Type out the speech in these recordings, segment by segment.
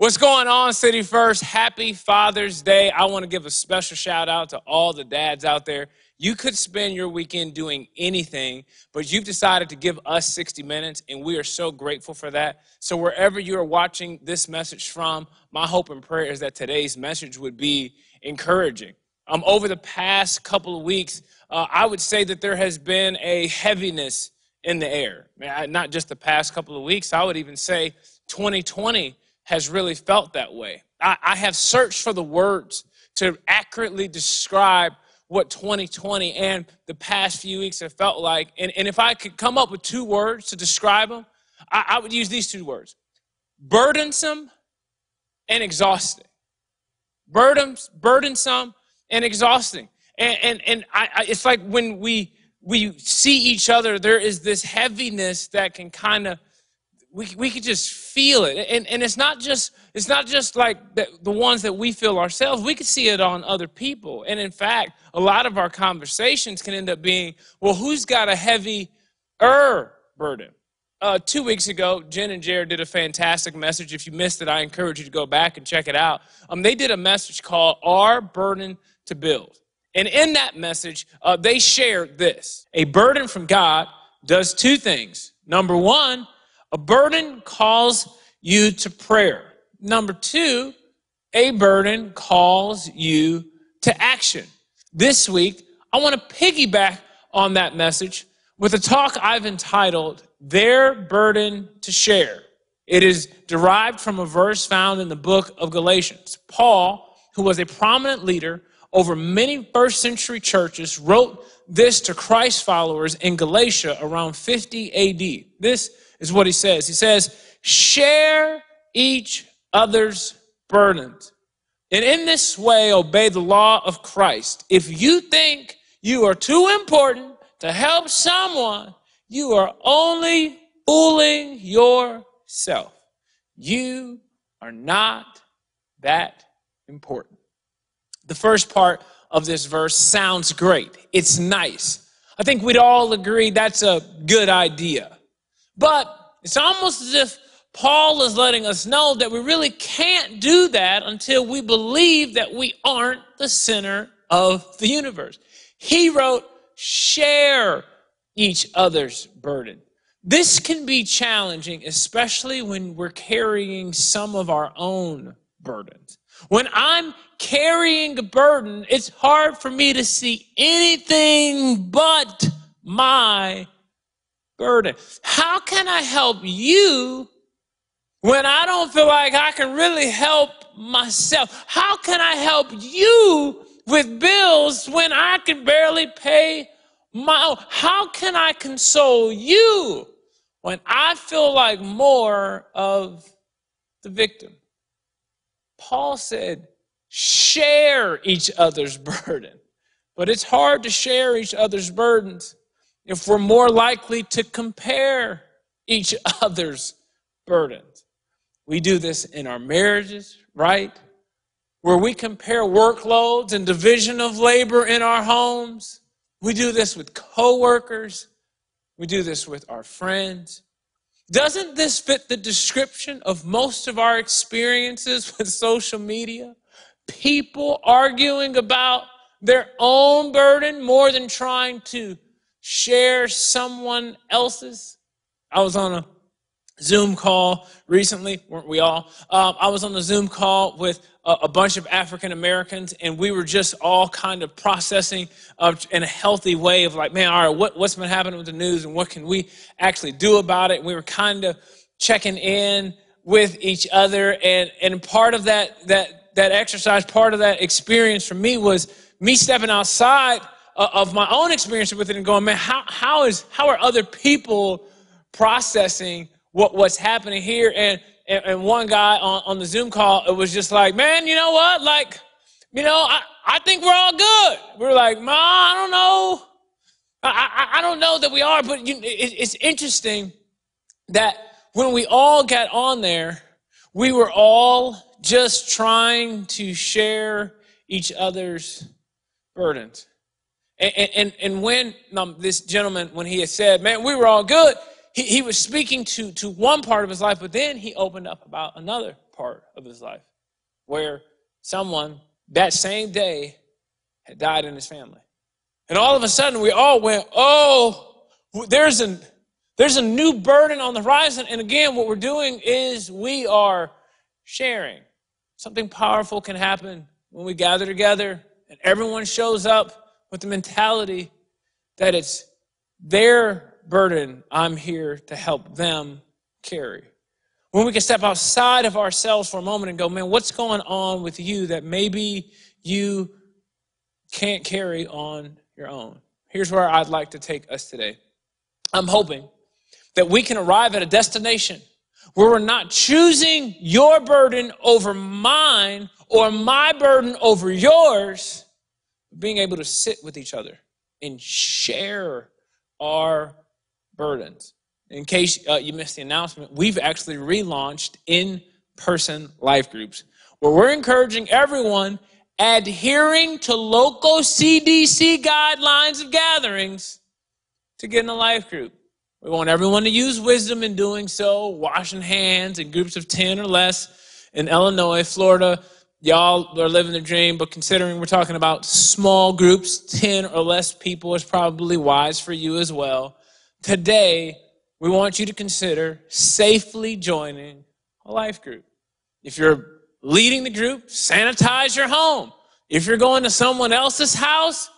What's going on, City First? Happy Father's Day. I want to give a special shout out to all the dads out there. You could spend your weekend doing anything, but you've decided to give us 60 minutes, and we are so grateful for that. So, wherever you are watching this message from, my hope and prayer is that today's message would be encouraging. Um, over the past couple of weeks, uh, I would say that there has been a heaviness in the air. Not just the past couple of weeks, I would even say 2020 has really felt that way. I, I have searched for the words to accurately describe what 2020 and the past few weeks have felt like. And, and if I could come up with two words to describe them, I, I would use these two words burdensome and exhausting. Burdens, burdensome and exhausting. And, and, and I, I, it's like when we, we see each other, there is this heaviness that can kind of we, we could just feel it. And, and it's not just it's not just like the, the ones that we feel ourselves. We could see it on other people. And in fact a lot of our conversations can end up being well who's got a heavy er burden? Uh, two weeks ago jen and jared did a fantastic message. If you missed it i encourage you to go back and check it out. Um, they did a message called our burden to build. And in that message uh, they shared this. A burden from god does two things. Number one a burden calls you to prayer. Number two, a burden calls you to action. This week, I want to piggyback on that message with a talk I've entitled, Their Burden to Share. It is derived from a verse found in the book of Galatians. Paul, who was a prominent leader over many first century churches, wrote this to Christ followers in Galatia around 50 AD. This is what he says. He says, share each other's burdens. And in this way, obey the law of Christ. If you think you are too important to help someone, you are only fooling yourself. You are not that important. The first part of this verse sounds great. It's nice. I think we'd all agree that's a good idea. But it's almost as if Paul is letting us know that we really can't do that until we believe that we aren't the center of the universe. He wrote, share each other's burden. This can be challenging, especially when we're carrying some of our own burdens. When I'm carrying a burden, it's hard for me to see anything but my burden. How can I help you when I don't feel like I can really help myself? How can I help you with bills when I can barely pay my own? How can I console you when I feel like more of the victim? Paul said, share each other's burden. But it's hard to share each other's burdens if we're more likely to compare each other's burdens. We do this in our marriages, right? Where we compare workloads and division of labor in our homes. We do this with coworkers. We do this with our friends. Doesn't this fit the description of most of our experiences with social media? People arguing about their own burden more than trying to share someone else's. I was on a Zoom call recently, weren't we all? Um, I was on a Zoom call with a, a bunch of African Americans, and we were just all kind of processing in a healthy way of like, man, all right, what, what's been happening with the news, and what can we actually do about it? And we were kind of checking in with each other, and and part of that that that exercise, part of that experience for me was me stepping outside uh, Uh, of my own experience with it and going, man, how, how is how are other people processing what, what's happening here? And, and, and one guy on, on the Zoom call, it was just like, man, you know what? Like, you know, I, I think we're all good. We are like, ma, I don't know. I, I, I don't know that we are, but you, it, it's interesting that when we all got on there, we were all just trying to share each other's burdens. And, and, and when um, this gentleman, when he had said, man, we were all good, he, he was speaking to, to one part of his life, but then he opened up about another part of his life where someone that same day had died in his family. And all of a sudden, we all went, Oh, there's a, there's a new burden on the horizon. And again, what we're doing is we are sharing. Something powerful can happen when we gather together and everyone shows up with the mentality that it's their burden I'm here to help them carry. When we can step outside of ourselves for a moment and go, man, what's going on with you that maybe you can't carry on your own? Here's where I'd like to take us today. I'm hoping that we can arrive at a destination where we're not choosing your burden over mine or my burden over yours, being able to sit with each other and share our burdens. In case uh, you missed the announcement, we've actually relaunched in person life groups where we're encouraging everyone adhering to local CDC guidelines of gatherings to get in a life group. We want everyone to use wisdom in doing so, washing hands in groups of 10 or less in Illinois, Florida. Y'all are living the dream, but considering we're talking about small groups, 10 or less people is probably wise for you as well. Today, we want you to consider safely joining a life group. If you're leading the group, sanitize your home. If you're going to someone else's house,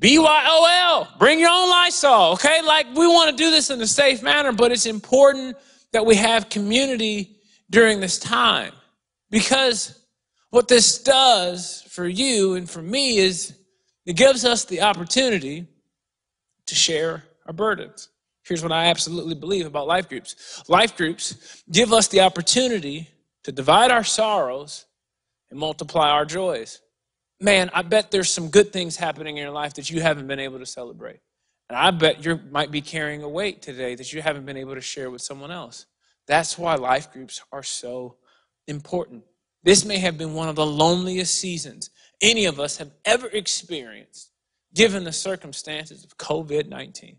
BYOL, bring your own Lysol, okay? Like we want to do this in a safe manner, but it's important that we have community during this time because what this does for you and for me is it gives us the opportunity to share our burdens. Here's what I absolutely believe about life groups life groups give us the opportunity to divide our sorrows and multiply our joys. Man, I bet there's some good things happening in your life that you haven't been able to celebrate. And I bet you might be carrying a weight today that you haven't been able to share with someone else. That's why life groups are so important. This may have been one of the loneliest seasons any of us have ever experienced, given the circumstances of COVID 19.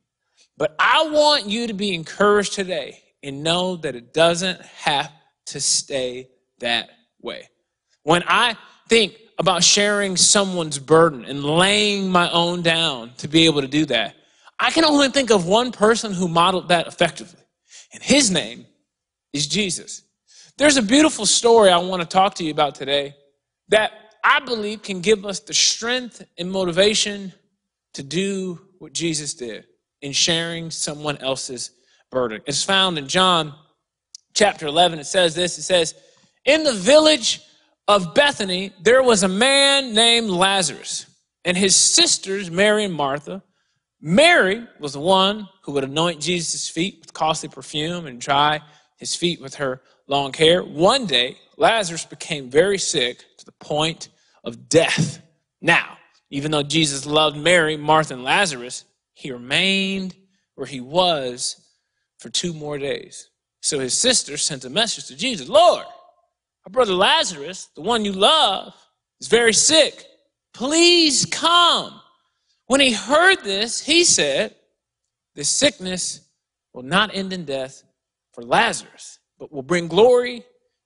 But I want you to be encouraged today and know that it doesn't have to stay that way. When I think about sharing someone's burden and laying my own down to be able to do that, I can only think of one person who modeled that effectively, and his name is Jesus. There's a beautiful story I want to talk to you about today that I believe can give us the strength and motivation to do what Jesus did in sharing someone else's burden. It's found in John chapter 11. It says this it says, In the village of Bethany, there was a man named Lazarus, and his sisters, Mary and Martha. Mary was the one who would anoint Jesus' feet with costly perfume and dry his feet with her long hair. One day, Lazarus became very sick to the point of death. Now, even though Jesus loved Mary, Martha, and Lazarus, he remained where he was for two more days. So his sister sent a message to Jesus Lord, our brother Lazarus, the one you love, is very sick. Please come. When he heard this, he said, This sickness will not end in death for Lazarus, but will bring glory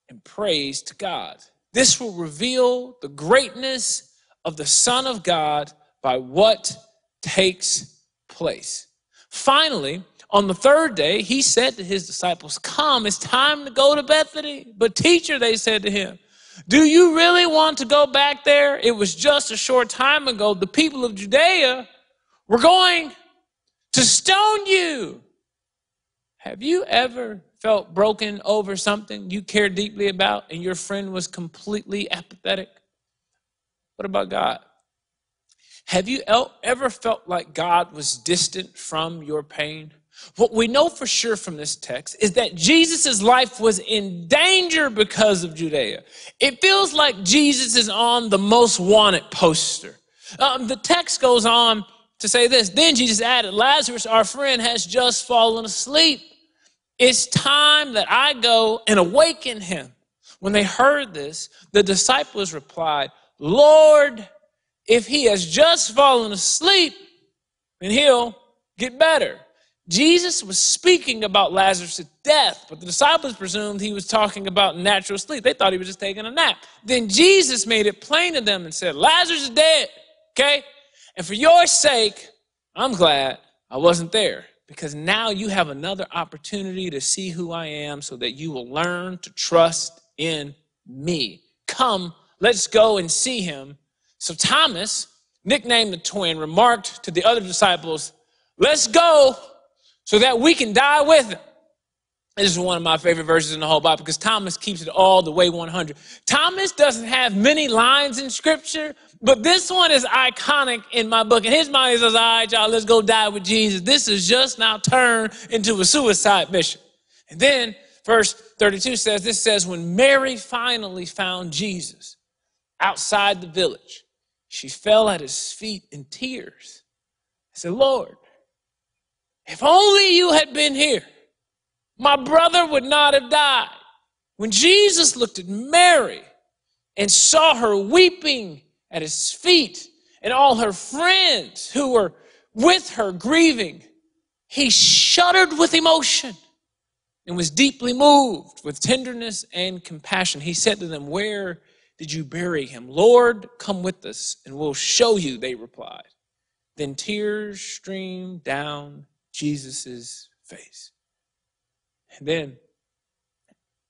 and praise to God. This will reveal the greatness of the Son of God by what takes place. Finally, on the third day, he said to his disciples, Come, it's time to go to Bethany. But, teacher, they said to him, Do you really want to go back there? It was just a short time ago. The people of Judea were going to stone you. Have you ever felt broken over something you cared deeply about and your friend was completely apathetic? What about God? Have you ever felt like God was distant from your pain? What we know for sure from this text is that Jesus' life was in danger because of Judea. It feels like Jesus is on the most wanted poster. Um, the text goes on to say this Then Jesus added, Lazarus, our friend, has just fallen asleep. It's time that I go and awaken him. When they heard this, the disciples replied, Lord, if he has just fallen asleep, then he'll get better. Jesus was speaking about Lazarus' death, but the disciples presumed he was talking about natural sleep. They thought he was just taking a nap. Then Jesus made it plain to them and said, Lazarus is dead, okay? And for your sake, I'm glad I wasn't there because now you have another opportunity to see who I am so that you will learn to trust in me. Come, let's go and see him. So Thomas, nicknamed the twin, remarked to the other disciples, Let's go so that we can die with him. This is one of my favorite verses in the whole Bible because Thomas keeps it all the way 100. Thomas doesn't have many lines in scripture, but this one is iconic in my book. And his mind, says, All right, y'all, let's go die with Jesus. This is just now turned into a suicide mission. And then verse 32 says, This says, When Mary finally found Jesus outside the village, she fell at his feet in tears. I said, Lord, if only you had been here, my brother would not have died. When Jesus looked at Mary and saw her weeping at his feet and all her friends who were with her grieving, he shuddered with emotion and was deeply moved with tenderness and compassion. He said to them, Where did you bury him? Lord, come with us and we'll show you, they replied. Then tears streamed down Jesus' face. And then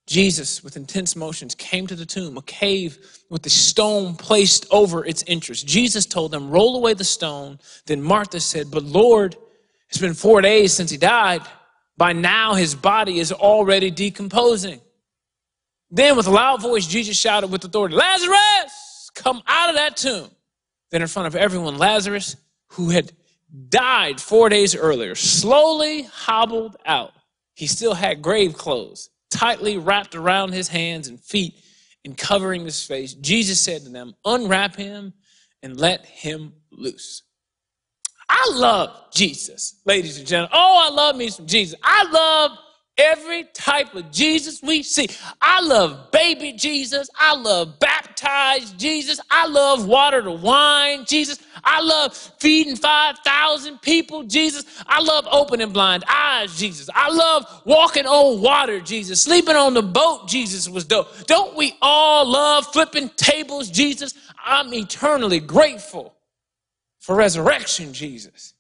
Jesus, with intense motions, came to the tomb, a cave with the stone placed over its entrance. Jesus told them, Roll away the stone. Then Martha said, But Lord, it's been four days since he died. By now his body is already decomposing. Then, with a loud voice, Jesus shouted with authority, Lazarus, come out of that tomb. Then, in front of everyone, Lazarus, who had died four days earlier, slowly hobbled out. He still had grave clothes tightly wrapped around his hands and feet and covering his face. Jesus said to them, Unwrap him and let him loose. I love Jesus, ladies and gentlemen. Oh, I love me some Jesus. I love every type of Jesus we see. I love baby Jesus. I love baptized Jesus. I love water to wine Jesus. I love feeding 5,000 people Jesus. I love opening blind eyes Jesus. I love walking on water Jesus. Sleeping on the boat Jesus was dope. Don't we all love flipping tables Jesus? I'm eternally grateful for resurrection Jesus.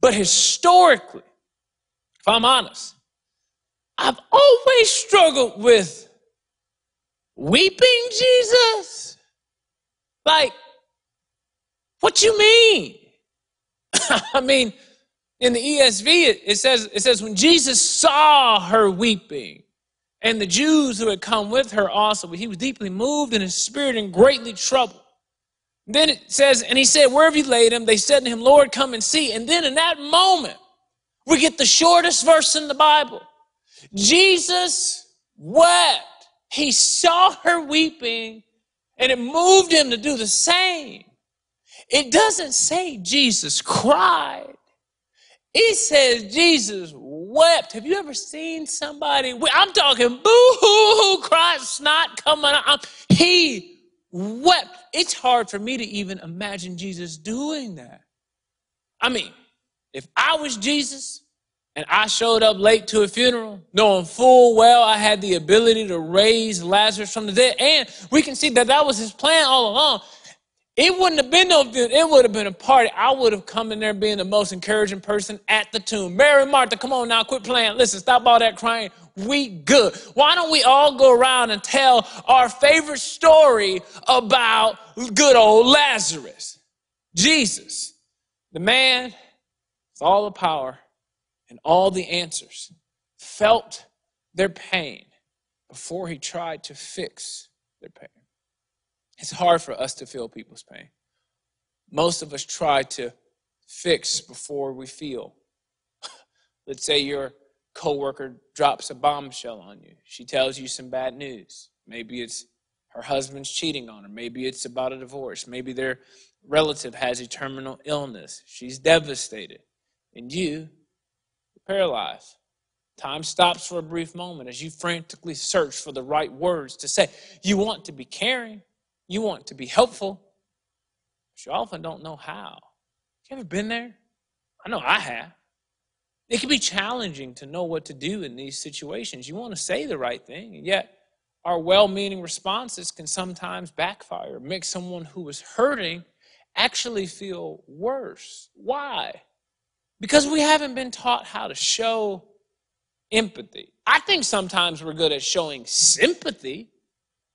But historically, if I'm honest, I've always struggled with weeping Jesus. Like, what you mean? I mean, in the ESV, it, it, says, it says, when Jesus saw her weeping, and the Jews who had come with her also, he was deeply moved in his spirit and greatly troubled. Then it says, and he said, Where have you laid him? They said to him, Lord, come and see. And then in that moment, we get the shortest verse in the Bible. Jesus wept. He saw her weeping and it moved him to do the same. It doesn't say Jesus cried. It says Jesus wept. Have you ever seen somebody? I'm talking boo hoo hoo, cry, snot coming out. He wept. It's hard for me to even imagine Jesus doing that. I mean, if I was Jesus, and I showed up late to a funeral, knowing full well I had the ability to raise Lazarus from the dead. And we can see that that was his plan all along. It wouldn't have been no, it would have been a party. I would have come in there being the most encouraging person at the tomb. Mary Martha, come on now, quit playing. Listen, stop all that crying. We good. Why don't we all go around and tell our favorite story about good old Lazarus? Jesus, the man with all the power and all the answers, felt their pain before he tried to fix their pain. It's hard for us to feel people's pain. Most of us try to fix before we feel. Let's say your coworker drops a bombshell on you. She tells you some bad news. Maybe it's her husband's cheating on her. Maybe it's about a divorce. Maybe their relative has a terminal illness. She's devastated. And you paralyzed. Time stops for a brief moment as you frantically search for the right words to say. You want to be caring, you want to be helpful, but you often don't know how. You ever been there? I know I have. It can be challenging to know what to do in these situations. You want to say the right thing, and yet our well meaning responses can sometimes backfire, make someone who is hurting actually feel worse. Why? Because we haven't been taught how to show empathy. I think sometimes we're good at showing sympathy.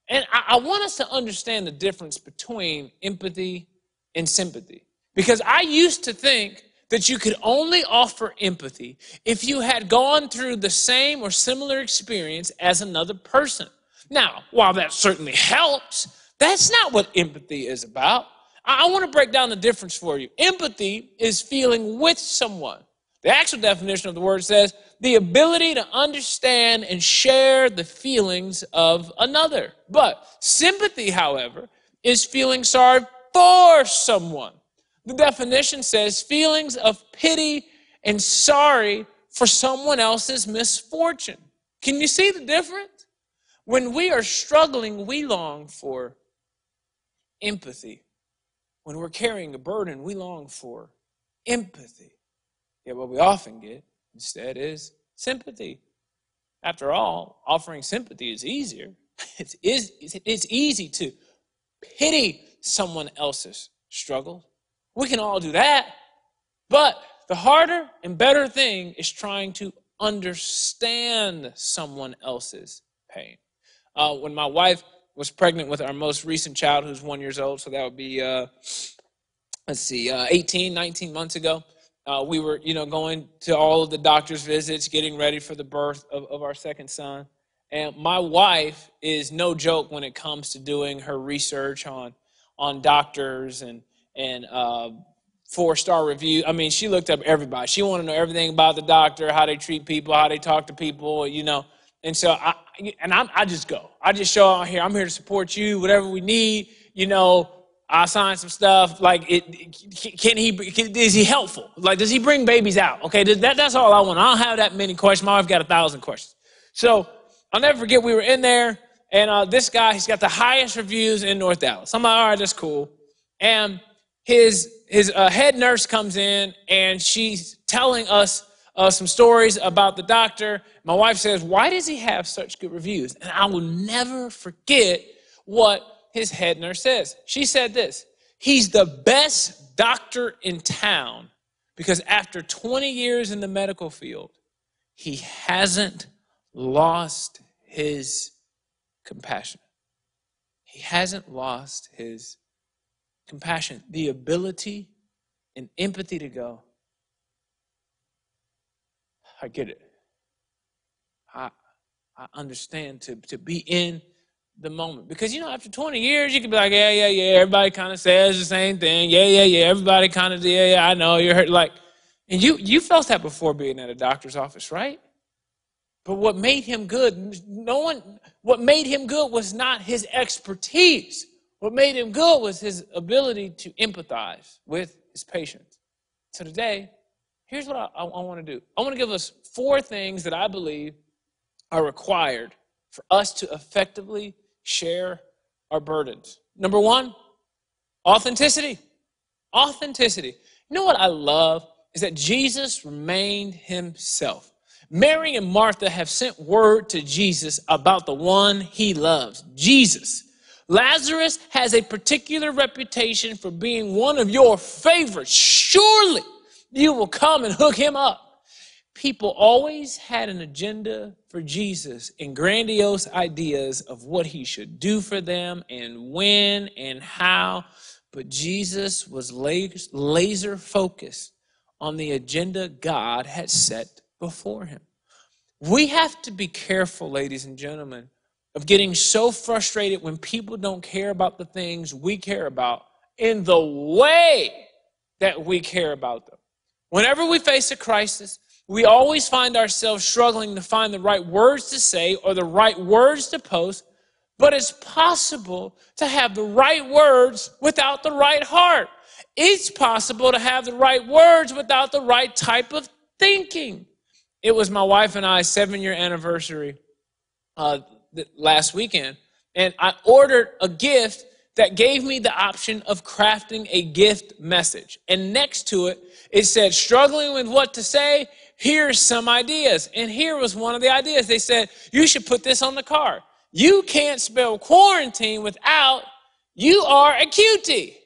And I, I, want us to understand the difference between empathy and sympathy. Because I used to think that you could only offer empathy if you had gone through the same or similar experience as another person. Now, while that certainly helps, that's not what empathy is about. I, want to break down the difference for you. Empathy is feeling with someone. The actual definition of the word says the ability to understand and share the feelings of another. But sympathy, however, is feeling sorry for someone. The definition says feelings of pity and sorry for someone else's misfortune. Can you see the difference? When we are struggling, we long for empathy. When we're carrying a burden, we long for empathy. Yet what we often get instead is sympathy. After all, offering sympathy is easier. It's, it's easy to pity someone else's struggle. We can all do that. But the harder and better thing is trying to understand someone else's pain. Uh, when my wife was pregnant with our most recent child, who's one years old, so that would be, uh, let's see, uh, 18, 19 months ago. Uh, we were, you know, going to all of the doctor's visits, getting ready for the birth of, of our second son. And my wife is no joke when it comes to doing her research on on doctors and and uh, four star review. I mean, she looked up everybody. She wanted to know everything about the doctor, how they treat people, how they talk to people, you know. And so I and I, I just go. I just show out here. I'm here to support you. Whatever we need, you know. I signed some stuff. Like, it, can he? Can, is he helpful? Like, does he bring babies out? Okay, that, that's all I want. I don't have that many questions. My wife got a thousand questions. So I'll never forget. We were in there, and uh, this guy, he's got the highest reviews in North Dallas. I'm like, all right, that's cool. And his his uh, head nurse comes in, and she's telling us uh, some stories about the doctor. My wife says, "Why does he have such good reviews?" And I will never forget what his head nurse says. She said this He's the best doctor in town because after 20 years in the medical field, he hasn't lost his compassion. He hasn't lost his compassion, the ability and empathy to go, I get it. I, I understand to, to be in the moment. Because, you know, after 20 years, you can be like, yeah, yeah, yeah, everybody kind of says the same thing. Yeah, yeah, yeah, everybody kind of, yeah, yeah, I know, you're hurt. Like, and you, you felt that before being at a doctor's office, right? But what made him good, no one, what made him good was not his expertise. What made him good was his ability to empathize with his patients. So today, here's what I, I, I want to do I want to give us four things that I believe are required for us to effectively share our burdens. Number one, authenticity. Authenticity. You know what I love is that Jesus remained himself. Mary and Martha have sent word to Jesus about the one he loves, Jesus. Lazarus has a particular reputation for being one of your favorites. Surely you will come and hook him up people always had an agenda for Jesus and grandiose ideas of what he should do for them and when and how. But Jesus was laser focused on the agenda God had set before him. We have to be careful, ladies and gentlemen, of getting so frustrated when people don't care about the things we care about in the way that we care about them. Whenever we face a crisis, we always find ourselves struggling to find the right words to say or the right words to post, but it's possible to have the right words without the right heart. It's possible to have the right words without the right type of thinking. It was my wife and I's seven year anniversary uh, last weekend, and I ordered a gift that gave me the option of crafting a gift message. And next to it, it said, struggling with what to say, here's some ideas. And here was one of the ideas. They said, you should put this on the car. You can't spell quarantine without you are a cutie.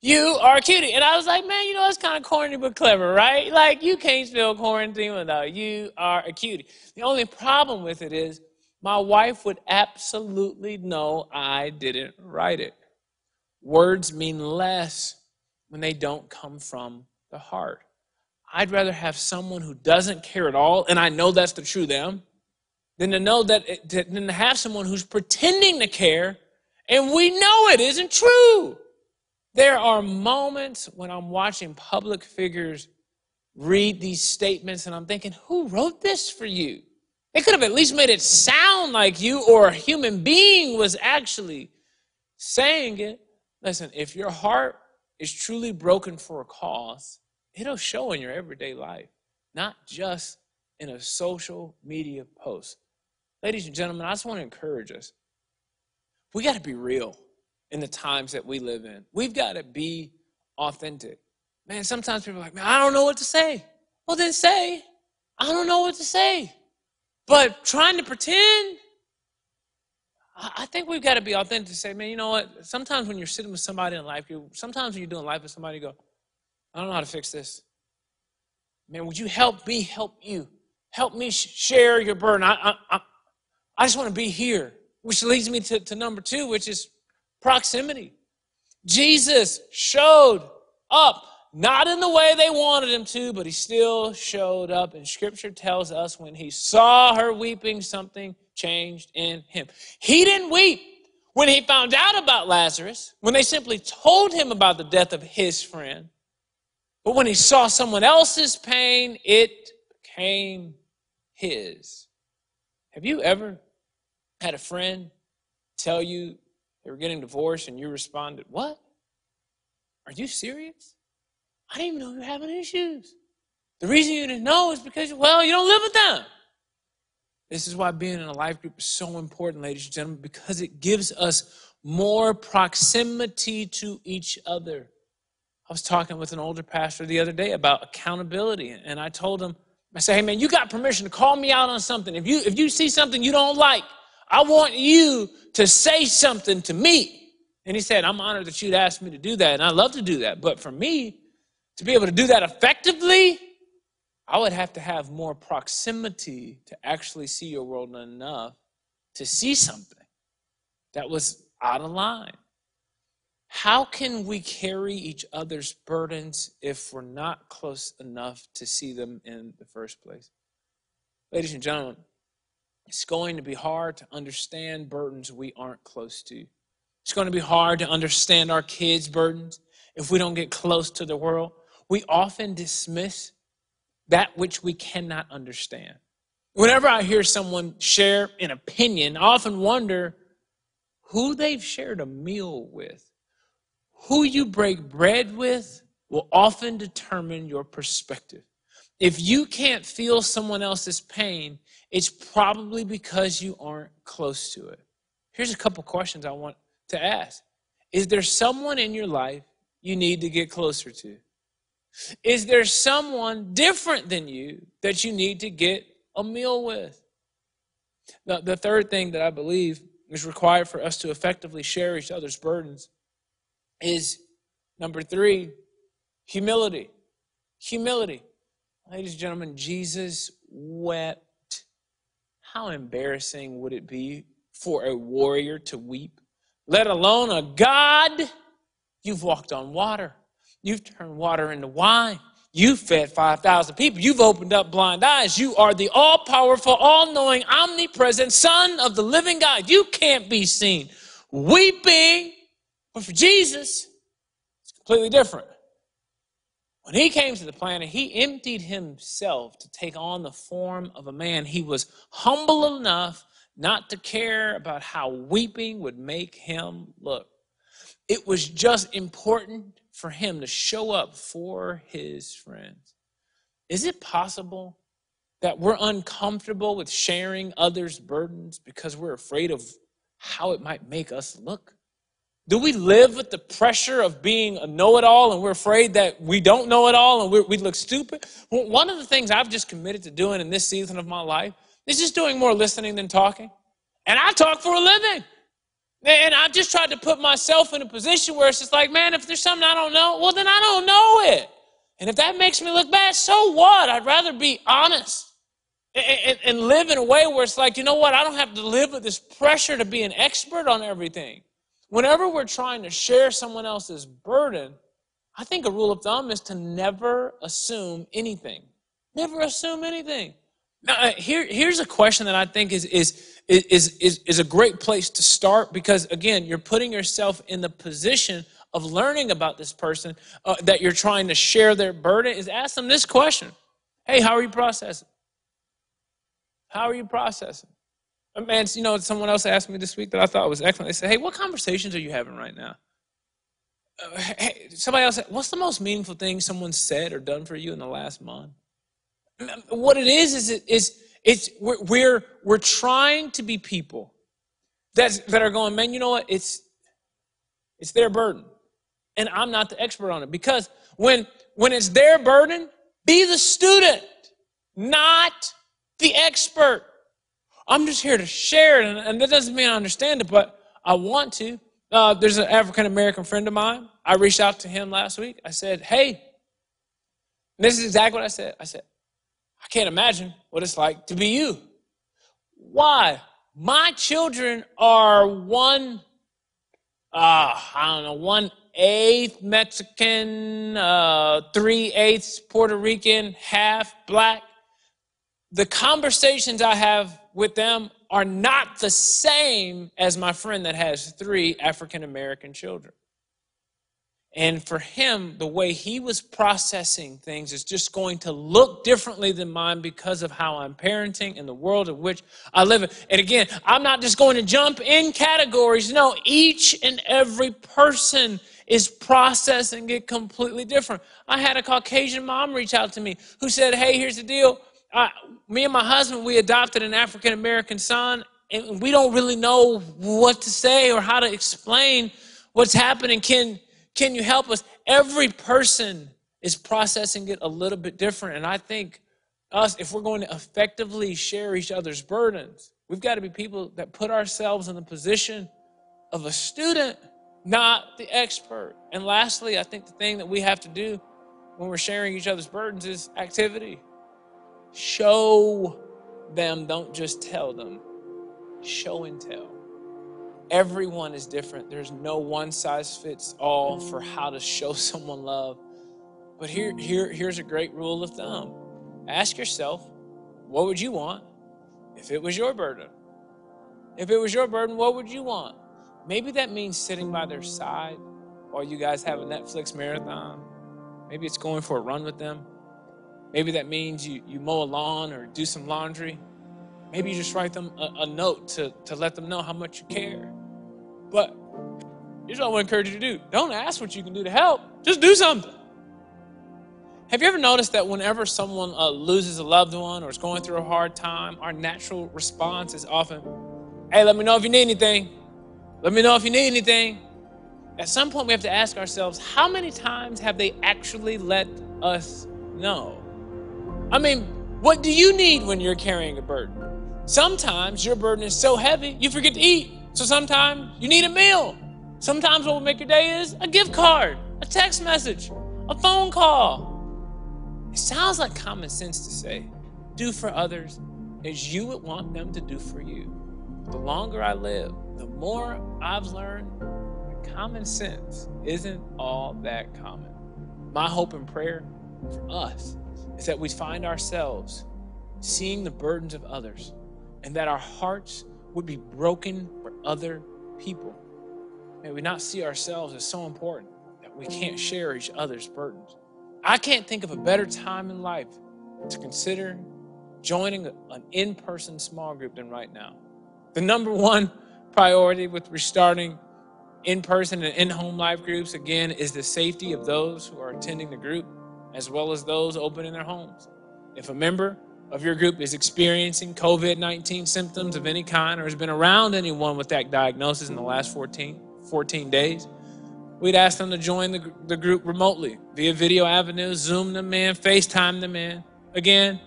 You are a cutie. And I was like, man, you know, that's kind of corny but clever, right? Like, you can't spell quarantine without you are a cutie. The only problem with it is my wife would absolutely know I didn't write it. Words mean less when they don't come from the heart. I'd rather have someone who doesn't care at all, and I know that's the true them, than to know that, it, than to have someone who's pretending to care, and we know it isn't true. There are moments when I'm watching public figures read these statements, and I'm thinking, who wrote this for you? They could have at least made it sound like you or a human being was actually saying it. Listen, if your heart is truly broken for a cause, it'll show in your everyday life, not just in a social media post. Ladies and gentlemen, I just want to encourage us. We got to be real in the times that we live in. We've got to be authentic. Man, sometimes people are like, man, I don't know what to say. Well, then say, I don't know what to say. But trying to pretend, I think we've got to be authentic to say, man, you know what? Sometimes when you're sitting with somebody in life, you sometimes when you're doing life with somebody, you go, I don't know how to fix this. Man, would you help me help you? Help me share your burden. I, I, I, just want to be here, which leads me to, to number two, which is proximity. Jesus showed up, not in the way they wanted him to, but he still showed up. And scripture tells us when he saw her weeping, something changed in him. He didn't weep when he found out about Lazarus, when they simply told him about the death of his friend. But when he saw someone else's pain, it became his. Have you ever had a friend tell you they were getting divorced and you responded, What? Are you serious? I didn't even know you were having issues. The reason you didn't know is because, well, you don't live with them. This is why being in a life group is so important, ladies and gentlemen, because it gives us more proximity to each other. I was talking with an older pastor the other day about accountability, and I told him, I said, hey man, you got permission to call me out on something. If you if you see something you don't like, I want you to say something to me. And he said, I'm honored that you'd ask me to do that, and I love to do that. But for me, to be able to do that effectively, I would have to have more proximity to actually see your world enough to see something that was out of line. How can we carry each other's burdens if we're not close enough to see them in the first place? Ladies and gentlemen, it's going to be hard to understand burdens we aren't close to. It's going to be hard to understand our kids' burdens if we don't get close to the world. We often dismiss that which we cannot understand. Whenever I hear someone share an opinion, I often wonder who they've shared a meal with who you break bread with will often determine your perspective. If you can't feel someone else's pain, it's probably because you aren't close to it. Here's a couple questions I want to ask Is there someone in your life you need to get closer to? Is there someone different than you that you need to get a meal with? The third thing that I believe is required for us to effectively share each other's burdens is number three, humility. Humility. Ladies and gentlemen, Jesus wept. How embarrassing would it be for a warrior to weep, let alone a God? You've walked on water, you've turned water into wine. You fed 5,000 people. You've opened up blind eyes. You are the all powerful, all knowing, omnipresent Son of the living God. You can't be seen weeping but for Jesus, it's completely different. When he came to the planet, he emptied himself to take on the form of a man. He was humble enough not to care about how weeping would make him look. It was just important for him to show up for his friends. Is it possible that we're uncomfortable with sharing others' burdens because we're afraid of how it might make us look? Do we live with the pressure of being a know it all and we're afraid that we don't know it all and we look stupid? Well, one of the things I've just committed to doing in this season of my life is just doing more listening than talking. And I talk for a living. And I've just tried to put myself in a position where it's just like, man, if there's something I don't know, well, then I don't know it. And if that makes me look bad, so what? I'd rather be honest and, and, live in a way where it's like, you know what? I don't have to live with this pressure to be an expert on everything. Whenever we're trying to share someone else's burden, I think a rule of thumb is to never assume anything. Never assume anything. Now, uh, here, here's a question that I think is, is, is, is, is a great place to start because, again, you're putting yourself in the position of learning about this person uh, that you're trying to share their burden. Is ask them this question Hey, how are you processing? How are you processing? Man, you know, someone else asked me this week that I thought was excellent. They said, Hey, what conversations are you having right now? Uh, hey, somebody else said, What's the most meaningful thing someone said or done for you in the last month? What it is, is, it, is it's, we're, we're, we're trying to be people that, that are going, Man, you know what? It's, it's their burden. And I'm not the expert on it. Because when, when it's their burden, be the student, not the expert. I'm just here to share it, and, and that doesn't mean I understand it, but I want to. Uh, there's an African American friend of mine. I reached out to him last week. I said, Hey, this is exactly what I said. I said, I can't imagine what it's like to be you. Why? My children are one, uh, I don't know, one eighth Mexican, uh, three eighths Puerto Rican, half black the conversations I have with them are not the same as my friend that has three African American children. And for him, the way he was processing things is just going to look differently than mine because of how I'm parenting and the world in which I live. And again, I'm not just going to jump in categories. No, each and every person is processing it completely different. I had a Caucasian mom reach out to me who said, Hey, here's the deal. I, me and my husband, we adopted an African American son, and we don't really know what to say or how to explain what's happening. Can, can you help us? Every person is processing it a little bit different. And I think us, if we're going to effectively share each other's burdens, we've got to be people that put ourselves in the position of a student, not the expert. And lastly, I think the thing that we have to do when we're sharing each other's burdens is activity. Show them, don't just tell them. Show and tell. Everyone is different. There's no one size fits all for how to show someone love. But here, here, here's a great rule of thumb. Ask yourself, what would you want if it was your burden? If it was your burden, what would you want? Maybe that means sitting by their side while you guys have a Netflix marathon. Maybe it's going for a run with them. Maybe that means you, you mow a lawn or do some laundry. Maybe you just write them a, a note to, to let them know how much you care. But here's what I to encourage you to do don't ask what you can do to help, just do something. Have you ever noticed that whenever someone uh, loses a loved one or is going through a hard time, our natural response is often, hey, let me know if you need anything. Let me know if you need anything. At some point, we have to ask ourselves, how many times have they actually let us know? I mean, what do you need when you're carrying a burden? Sometimes your burden is so heavy you forget to eat. So sometimes you need a meal. Sometimes what will make your day is a gift card, a text message, a phone call. It sounds like common sense to say, do for others as you would want them to do for you. The longer I live, the more I've learned that common sense isn't all that common. My hope and prayer for us is that we find ourselves seeing the burdens of others and that our hearts would be broken for other people. May we not see ourselves as so important that we can't share each other's burdens. I can't think of a better time in life to consider joining an in person small group than right now. The number one priority with restarting in person and in home life groups, again, is the safety of those who are attending the group as well as those open in their homes. If a member of your group is experiencing COVID 19 symptoms of any kind or has been around anyone with that diagnosis in the last 14, 14 days. We'd ask them to join the, the group remotely via video avenues, Zoom them in, FaceTime them in. Again,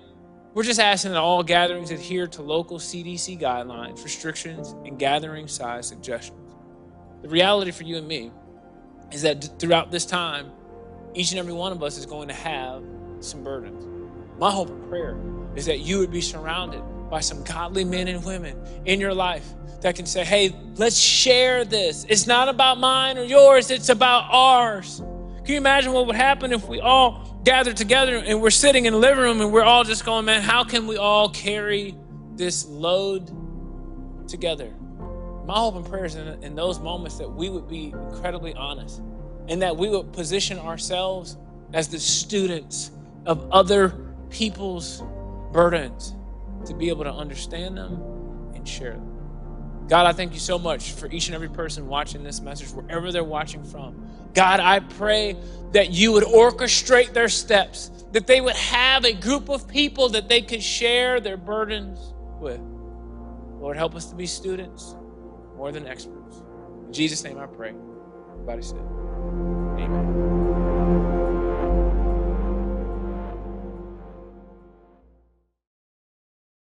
we're just asking that all gatherings adhere to local CDC guidelines, restrictions, and gathering size suggestions. The reality for you and me is that throughout this time, each and every one of us is going to have some burdens. My hope and prayer is that you would be surrounded by some godly men and women in your life that can say, hey, let's share this. It's not about mine or yours, it's about ours. Can you imagine what would happen if we all gathered together and we're sitting in the living room and we're all just going, man, how can we all carry this load together? My hope and prayer is in, in those moments that we would be incredibly honest and that we would position ourselves as the students of other people's burdens to be able to understand them and share them. God, I thank you so much for each and every person watching this message, wherever they're watching from. God, I pray that you would orchestrate their steps, that they would have a group of people that they could share their burdens with. Lord, help us to be students more than experts. In Jesus' name I pray. Everybody said, Amen.